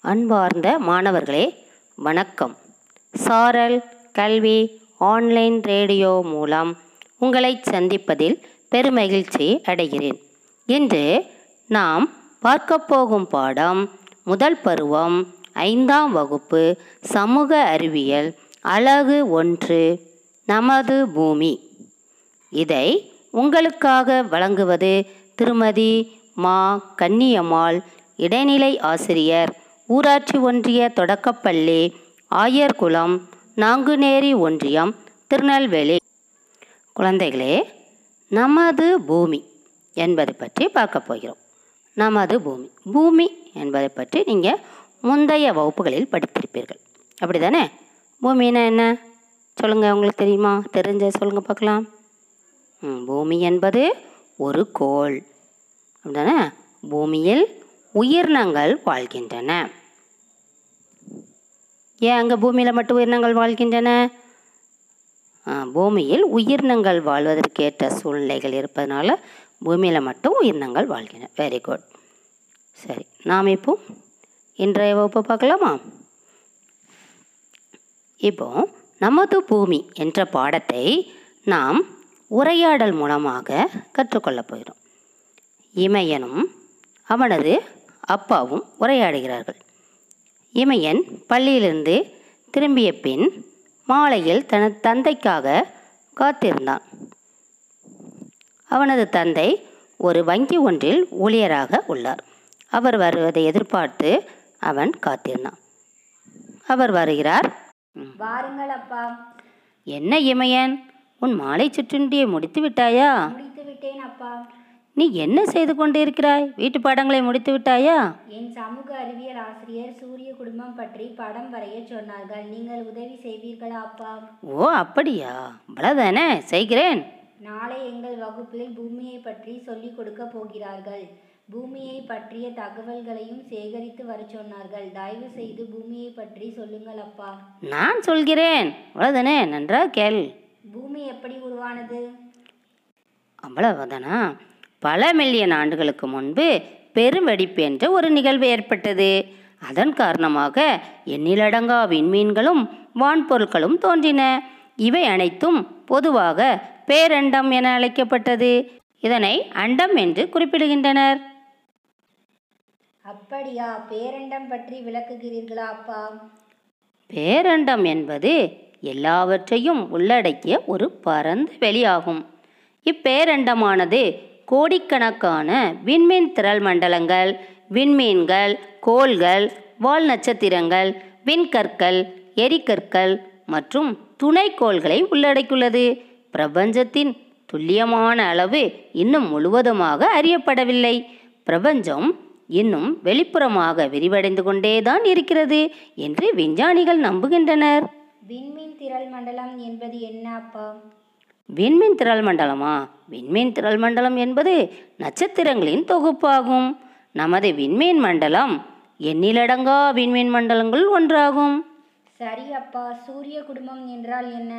அன்பார்ந்த மாணவர்களே வணக்கம். சாரல் கல்வி ஆன்லைன் ரேடியோ மூலம் உங்களை சந்திப்பதில் பெருமகிழ்ச்சி அடைகிறேன். இன்று நாம் பார்க்க போகும் பாடம் முதல் பருவம் ஐந்தாம் வகுப்பு சமூக அறிவியல் அழகு ஒன்று நமது பூமி. இதை உங்களுக்காக வழங்குவது திருமதி மா. கன்னியம்மாள் இடைநிலை ஆசிரியர் ஊராட்சி ஒன்றிய தொடக்கப்பள்ளி ஆயர்குளம் நாங்குநேரி ஒன்றியம் திருநெல்வேலி. குழந்தைகளே நமது பூமி என்பதை பற்றி பார்க்க போகிறோம். நமது பூமி. பூமி என்பதை பற்றி நீங்கள் முந்தைய வகுப்புகளில் படித்திருப்பீர்கள். அப்படி தானே பூமின்னா என்ன? சொல்லுங்கள் உங்களுக்கு தெரியுமா? தெரிஞ்ச சொல்லுங்கள் பார்க்கலாம். ம், பூமி என்பது ஒரு கோள். அப்படிதானே பூமியில் உயிரினங்கள் வாழ்கின்றன. ஏன் அங்கே பூமியில் மட்டும் உயிரினங்கள் வாழ்கின்றன? பூமியில் உயிரினங்கள் வாழ்வதற்கேற்ற சூழ்நிலைகள் இருப்பதனால பூமியில் மட்டும் உயிரினங்கள் வாழ்கின்றன. வெரி குட் சரி நாம் இப்போ இன்றைய வகுப்பு பார்க்கலாமா? இப்போ நமது பூமி என்ற பாடத்தை நாம் உரையாடல் மூலமாக கற்றுக்கொள்ளப் போகிறோம். இமயனும் அவனது அப்பாவும் உரையாடுகிறார்கள். இமயன் பள்ளியிலிருந்து திரும்பிய பின் மாலையில் தனது தந்தைக்காக காத்திருந்தான். அவனது தந்தை ஒரு வங்கி ஒன்றில் ஊழியராக உள்ளார். அவர் வருவதை எதிர்பார்த்து அவன் காத்திருந்தான். அவர் வருகிறார். வாருங்கள் அப்பா. என்ன இமயன்? உன் மாலை சுற்றுண்டியை முடித்து விட்டாயா? முடித்து விட்டேன் அப்பா. நீ என்ன செய்து கொண்டிருக்கிறாய்? வீட்டு பாடங்களை முடித்து விட்டாயா? என் சமூக அறிவியல் ஆசிரியர் சூரிய குடும்பம் பற்றி படம் வரைய சொன்னார்கள். நீங்கள் உதவி செய்வீர்களா அப்பா? ஓ அப்படியா? அவ்வளோதானே செய்கிறேன். நாளை எங்கள் வகுப்பில் பூமியை பற்றி சொல்லிக் கொடுக்க போகிறார்கள். பூமியை பற்றிய தகவல்களையும் சேகரித்து வர சொன்னார்கள். தயவு செய்து பூமியை பற்றி சொல்லுங்கள் அப்பா. நான் சொல்கிறேன். அவ்வளோதானே நன்றாக கேள். பூமி எப்படி உருவானது? அவ்வளவுதானா? பல மில்லியன் ஆண்டுகளுக்கு முன்பு பெருவெடிப்பு என்ற ஒரு நிகழ்வு ஏற்பட்டது. அதன் காரணமாக எண்ணிலடங்கா விண்மீன்களும் வான்பொருட்களும் தோன்றின. இவை அனைத்தும் பொதுவாக பேரண்டம் என அழைக்கப்பட்டது. இதனை அண்டம் என்று குறிப்பிடுகின்றனர். அப்படியா? பேரண்டம் பற்றி விளக்குகிறீர்களா அப்பா? பேரண்டம் என்பது எல்லாவற்றையும் உள்ளடக்கிய ஒரு பரந்த வெளியாகும். இப்பேரண்டமானது கோடிக்கணக்கான விண்மீன் திரள் மண்டலங்கள் விண்மீன்கள் கோள்கள் வால் நட்சத்திரங்கள் விண்கற்கள் எரிகற்கள் மற்றும் துணைக்கோள்களை உள்ளடக்கியுள்ளது. பிரபஞ்சத்தின் துல்லியமான அளவு இன்னும் முழுவதுமாக அறியப்படவில்லை. பிரபஞ்சம் இன்னும் வெளிப்புறமாக விரிவடைந்து கொண்டேதான் இருக்கிறது என்று விஞ்ஞானிகள் நம்புகின்றனர். விண்மீன் திரள் மண்டலம் என்பது என்ன அப்பா? விண்மீன் திரள் மண்டலமா? விண்மீன் திரள் மண்டலம் என்பது நட்சத்திரங்களின் தொகுப்பாகும். நமது விண்மீன் மண்டலம் எண்ணிலடங்கா விண்மீன் மண்டலங்கள் ஒன்றாகும். சரி அப்பா சூரிய குடும்பம் என்றால் என்ன?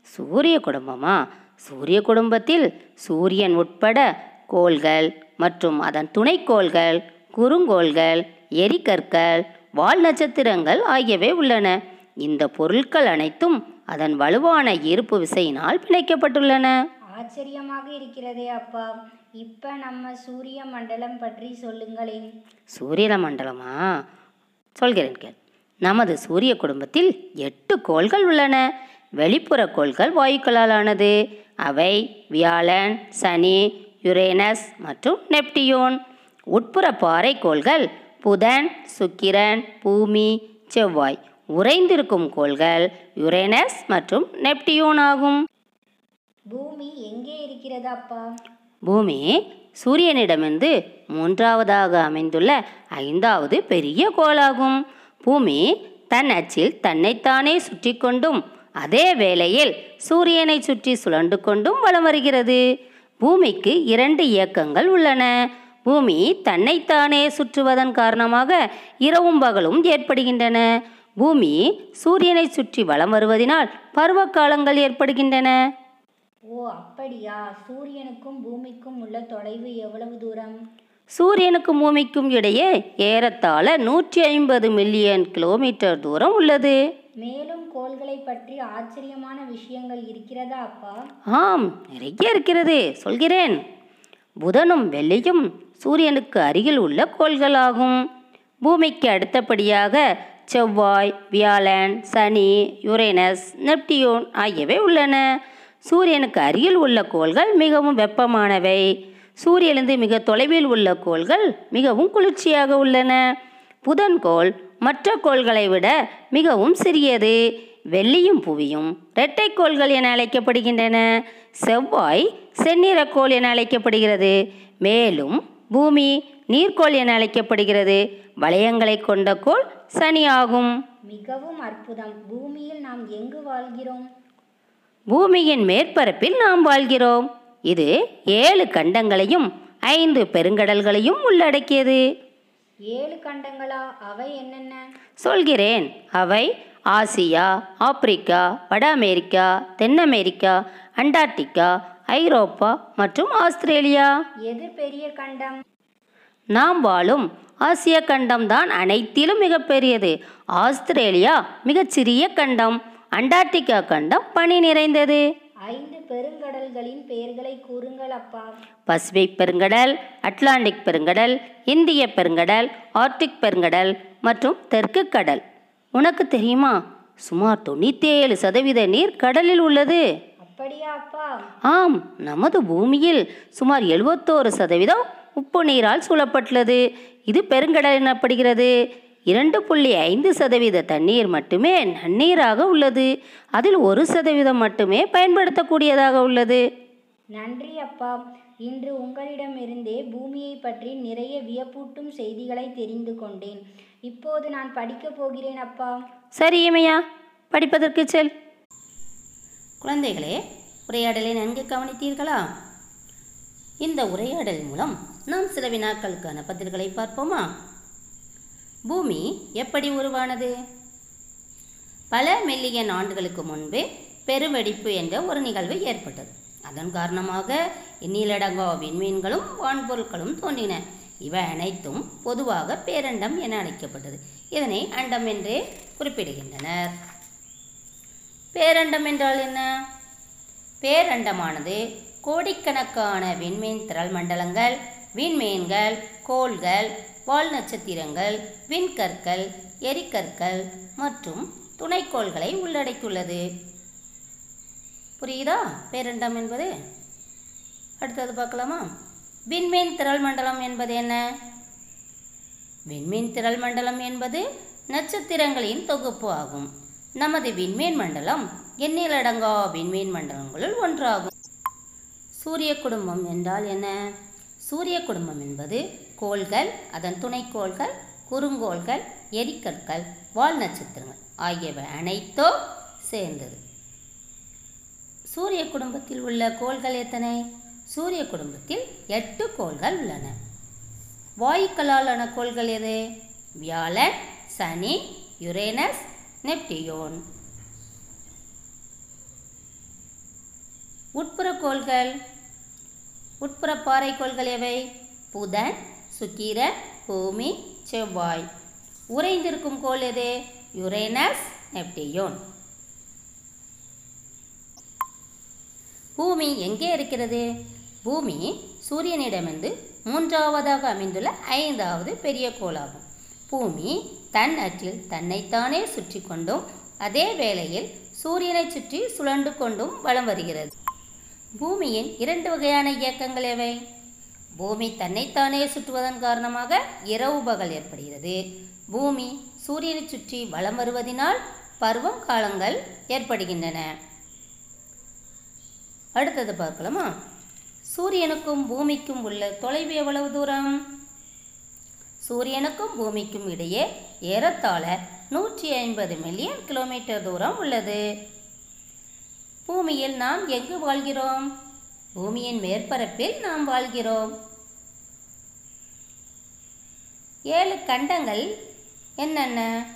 சூரிய குடும்பமா? சூரிய குடும்பத்தில் சூரியன் உட்பட கோள்கள் மற்றும் அதன் துணைக்கோள்கள் குறுங்கோள்கள் எரிகற்கள் வால் நட்சத்திரங்கள் ஆகியவை உள்ளன. இந்த பொருட்கள் அனைத்தும் அதன் வலுவான ஈர்ப்பு விசையினால் பிணைக்கப்பட்டுள்ளன. ஆச்சரியமாக இருக்கிறதே அப்பா. இப்ப நம்ம சூரிய மண்டலம் பற்றி சொல்லுங்களேன். சூரிய மண்டலமா? சொல்கிறேன் கேள். நமது சூரிய குடும்பத்தில் எட்டு கோள்கள் உள்ளன. வெளிப்புற கோள்கள் வாயுக்களால் ஆனது அவை வியாழன் சனி யுரேனஸ் மற்றும் நெப்டியூன். உட்புற பாறை கோள்கள் புதன் சுக்கிரன் பூமி செவ்வாய். உறைந்திருக்கும் கோள்கள் யுரேனஸ் மற்றும் நெப்டியூன் ஆகும். பூமி எங்கே இருக்கிறது அப்பா? பூமி சூரியனிடமிருந்து மூன்றாவதாக அமைந்துள்ள ஐந்தாவது பெரிய கோளாகும். பூமி தன் அச்சில் தன்னைத்தானே சுற்றி கொண்டும் அதே வேளையில் சூரியனை சுற்றி சுழண்டு கொண்டும் வலம் வருகிறது. பூமிக்கு இரண்டு இயக்கங்கள் உள்ளன. பூமி தன்னைத்தானே சுற்றுவதன் காரணமாக இரவும் பகலும் ஏற்படுகின்றன. பூமி சூரியனை சுற்றி வலம் வருவதினால் பருவகாலங்கள் ஏற்படுகின்றன. ஓ அப்படியா. சூரியனுக்கும் பூமிக்கும் உள்ள தொலைவு எவ்வளவு தூரம்? சூரியனுக்கும் பூமிக்கும் இடையே ஏறத்தாழ நூற்றி ஐம்பது மில்லியன் கிலோமீட்டர் தூரம் உள்ளது. மேலும் கோள்களை பற்றி ஆச்சரியமான விஷயங்கள் இருக்கிறதா அப்பா? ஆம் நிறைய இருக்கிறது. சொல்கிறேன். புதனும் வெள்ளியும் சூரியனுக்கு அருகில் உள்ள கோள்களாகும். பூமிக்கு அடுத்தபடியாக செவ்வாய் வியாழன் சனி யுரேனஸ் நெப்டியூன் ஆகியவை உள்ளன. சூரியனுக்கு அருகில் உள்ள கோள்கள் மிகவும் வெப்பமானவை. சூரியனிலிருந்து மிக தொலைவில் உள்ள கோள்கள் மிகவும் குளிர்ச்சியாக உள்ளன. புதன் கோள் மற்ற கோள்களை விட மிகவும் சிறியது. வெள்ளியும் புவியும் இரட்டை கோள்கள் என அழைக்கப்படுகின்றன. செவ்வாய் செந்நிறக்கோள் என அழைக்கப்படுகிறது. மேலும் பூமி நீர்க்கோள் என அழைக்கப்படுகிறது. வளையங்களை கொண்ட கோள் சனி ஆகும் மிகவும் அற்புதம். பூமியில் நாம் எங்கு வாழ்கிறோம்? பூமியின் மேற்பரப்பில் நாம் வாழ்கிறோம். இது ஏழு கண்டங்களையும் ஐந்து பெருங்கடல்களையும் உள்ளடக்கியது. ஏழு கண்டங்களா? அவை என்னென்ன? சொல்கிறேன். அவை ஆசியா ஆப்பிரிக்கா வட அமெரிக்கா தென் அமெரிக்கா அண்டார்டிகா ஐரோப்பா மற்றும் ஆஸ்திரேலியா. எது பெரிய கண்டம். நாம் வாழும் ஆசிய கண்டம் தான் அனைத்திலும் மிகப்பெரியது ஆஸ்திரேலியா மிகச்சிறிய கண்டம். அண்டார்டிகா கண்டம் பனி நிறைந்தது. ஐந்து பெருங்கடல்களின் பெயர்களை கூறுங்கள் அப்பா. பசிபிக் பெருங்கடல் அட்லாண்டிக் பெருங்கடல் இந்திய பெருங்கடல் ஆர்டிக் பெருங்கடல் மற்றும் தெற்கு கடல். உனக்கு தெரியுமா? சுமார் தொண்ணூற்றி ஏழு சதவீத நீர் கடலில் உள்ளது. அப்படியா அப்பா? ஆம் நமது பூமியில் சுமார் எழுபத்தோரு சதவீதம் உப்பு நீரால் சூழப்பட்டுள்ளது. இது பெருங்கடல் எனப்படுகிறது இரண்டு புள்ளி ஐந்து சதவீத தண்ணீர் மட்டுமே நன்னீராக உள்ளது. அதில் ஒரு சதவீதம் மட்டுமே பயன்படுத்தக்கூடியதாக உள்ளது. நன்றி அப்பா. இன்று உங்களிடமிருந்தே பூமியை பற்றி நிறைய வியப்பூட்டும் செய்திகளை தெரிந்து கொண்டேன். இப்போது நான் படிக்கப் போகிறேன் அப்பா. சரி இமையா. படிப்பதற்கு செல். குழந்தைகளே உரையாடலை நன்கு கவனித்தீர்களா? இந்த உரையாடல் மூலம் நாம் சில வினாக்களுக்கான பதில்களை பார்ப்போமா? பூமி எப்படி உருவானது? பல மில்லியன் ஆண்டுகளுக்கு முன்பு பெருவெடிப்பு என்ற ஒரு நிகழ்வு ஏற்பட்டது. அதன் காரணமாக எண்ணிலடங்கா விண்மீன்களும் வான்பொருட்களும் தோன்றின. இவை அனைத்தும் பொதுவாக பேரண்டம் என அழைக்கப்பட்டது. இதனை அண்டம் என்றே குறிப்பிடுகின்றனர். பேரண்டம் என்றால் என்ன? பேரண்டமானது கோடிக்கணக்கான விண்மீன் திரள் மண்டலங்கள் விண்மீன்கள் கோள்கள் வால் நட்சத்திரங்கள் விண்கற்கள் எரிக்கற்கள் மற்றும் துணைக்கோள்களை உள்ளடக்கியுள்ளது. புரியுதா? பேரண்டம் என்பது? அடுத்தது பார்க்கலாமா? விண்மீன் திரள் மண்டலம் என்பது என்ன? விண்மீன் திரள் மண்டலம் என்பது நட்சத்திரங்களின் தொகுப்பு ஆகும். நமது விண்மீன் மண்டலம் எண்ணிலடங்கா விண்மீன் மண்டலங்களுள் ஒன்றாகும். சூரிய குடும்பம் என்றால் என்ன? சூரிய குடும்பம் என்பது கோள்கள் அதன் துணைக்கோள்கள் குறுங்கோள்கள் எரிக்கற்கள் வால் நட்சத்திரங்கள் ஆகியவை அனைத்தோ சேர்ந்தது. சூரிய குடும்பத்தில் உள்ள கோள்கள் எத்தனை? சூரிய குடும்பத்தில் எட்டு கோள்கள் உள்ளன. வாயுக்களாலான கோள்கள் எது? வியாழன் சனி யுரேனஸ் நெப்டியோன். உட்புற கோள்கள்? உட்புற பாறைக்கோள்கள் எவை? புதன் சுக்கிரன் பூமி செவ்வாய். உறைந்திருக்கும் கோள் எது? யுரேனஸ் நெப்டியோன் பூமி எங்கே இருக்கிறது? பூமி சூரியனிடமிருந்து மூன்றாவதாக அமைந்துள்ள ஐந்தாவது பெரிய கோளாகும். பூமி தன் அச்சில் தன்னைத்தானே சுற்றி கொண்டும் அதே வேளையில் சூரியனை சுற்றி சுழண்டு கொண்டும் வலம் வருகிறது. பூமியின் இரண்டு வகையான இயக்கங்கள் எவை? பூமி தன்னைத்தானே சுற்றுவதன் காரணமாக இரவு பகல் ஏற்படுகிறது. பூமி சூரியனை சுற்றி வலம் வருவதினால் பருவம் காலங்கள் ஏற்படுகின்றன. அடுத்தது பார்க்கலாமா? சூரியனுக்கும் பூமிக்கும் உள்ள தொலைவு எவ்வளவு தூரம்? சூரியனுக்கும் பூமிக்கும் இடையே ஏறத்தாழ நூற்றி ஐம்பது மில்லியன் கிலோமீட்டர் தூரம் உள்ளது. பூமியில் நாம் எங்கு வாழ்கிறோம்? பூமியின் மேற்பரப்பில் நாம் வாழ்கிறோம். ஏழு கண்டங்கள் என்னென்ன?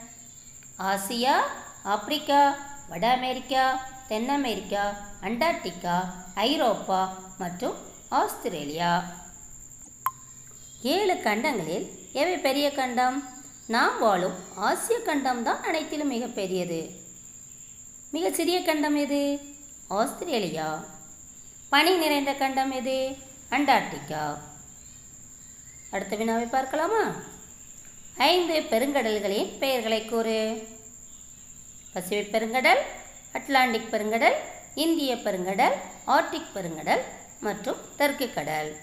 ஆசியா ஆப்பிரிக்கா வட அமெரிக்கா தென் அமெரிக்கா அண்டார்டிகா ஐரோப்பா மற்றும் ஆஸ்திரேலியா. ஏழு கண்டங்களில் எவை பெரிய கண்டம்? நாம் வாழும் ஆசிய கண்டம் தான் அனைத்திலும் மிகப்பெரியது. மிகச்சிறிய கண்டம் எது? ஆஸ்திரேலியா? பனி நிறைந்த கண்டம் எது? அண்டார்டிகா. அடுத்த வினாவை பார்க்கலாமா? ஐந்து பெருங்கடல்களின் பெயர்களை கூறு. பசிபிக் பெருங்கடல் அட்லாண்டிக் பெருங்கடல் இந்திய பெருங்கடல் ஆர்டிக் பெருங்கடல் மற்றும் தெற்கு கடல்.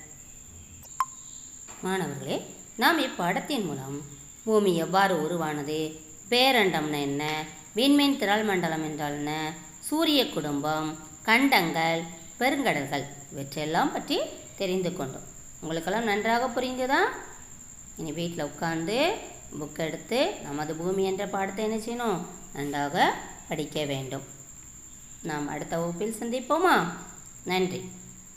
மாணவர்களே நாம் இப்பாடத்தின் மூலம் பூமி எவ்வாறு உருவானது? பேரண்டம்னா என்ன? விண்மீன் திரள் மண்டலம் என்றால் என்ன? சூரிய குடும்பம் கண்டங்கள் பெருங்கடல்கள் இவற்றையெல்லாம் பற்றி தெரிந்து கொண்டோம். உங்களுக்கெல்லாம் நன்றாக புரிஞ்சுதா? இனி வீட்டில் உட்காந்து புக் எடுத்து நமது பூமி என்ற பாடத்தை என்ன செய்யணும்? நன்றாக படிக்க வேண்டும். நாம் அடுத்த வகுப்பில் சந்திப்போமா? நன்றி.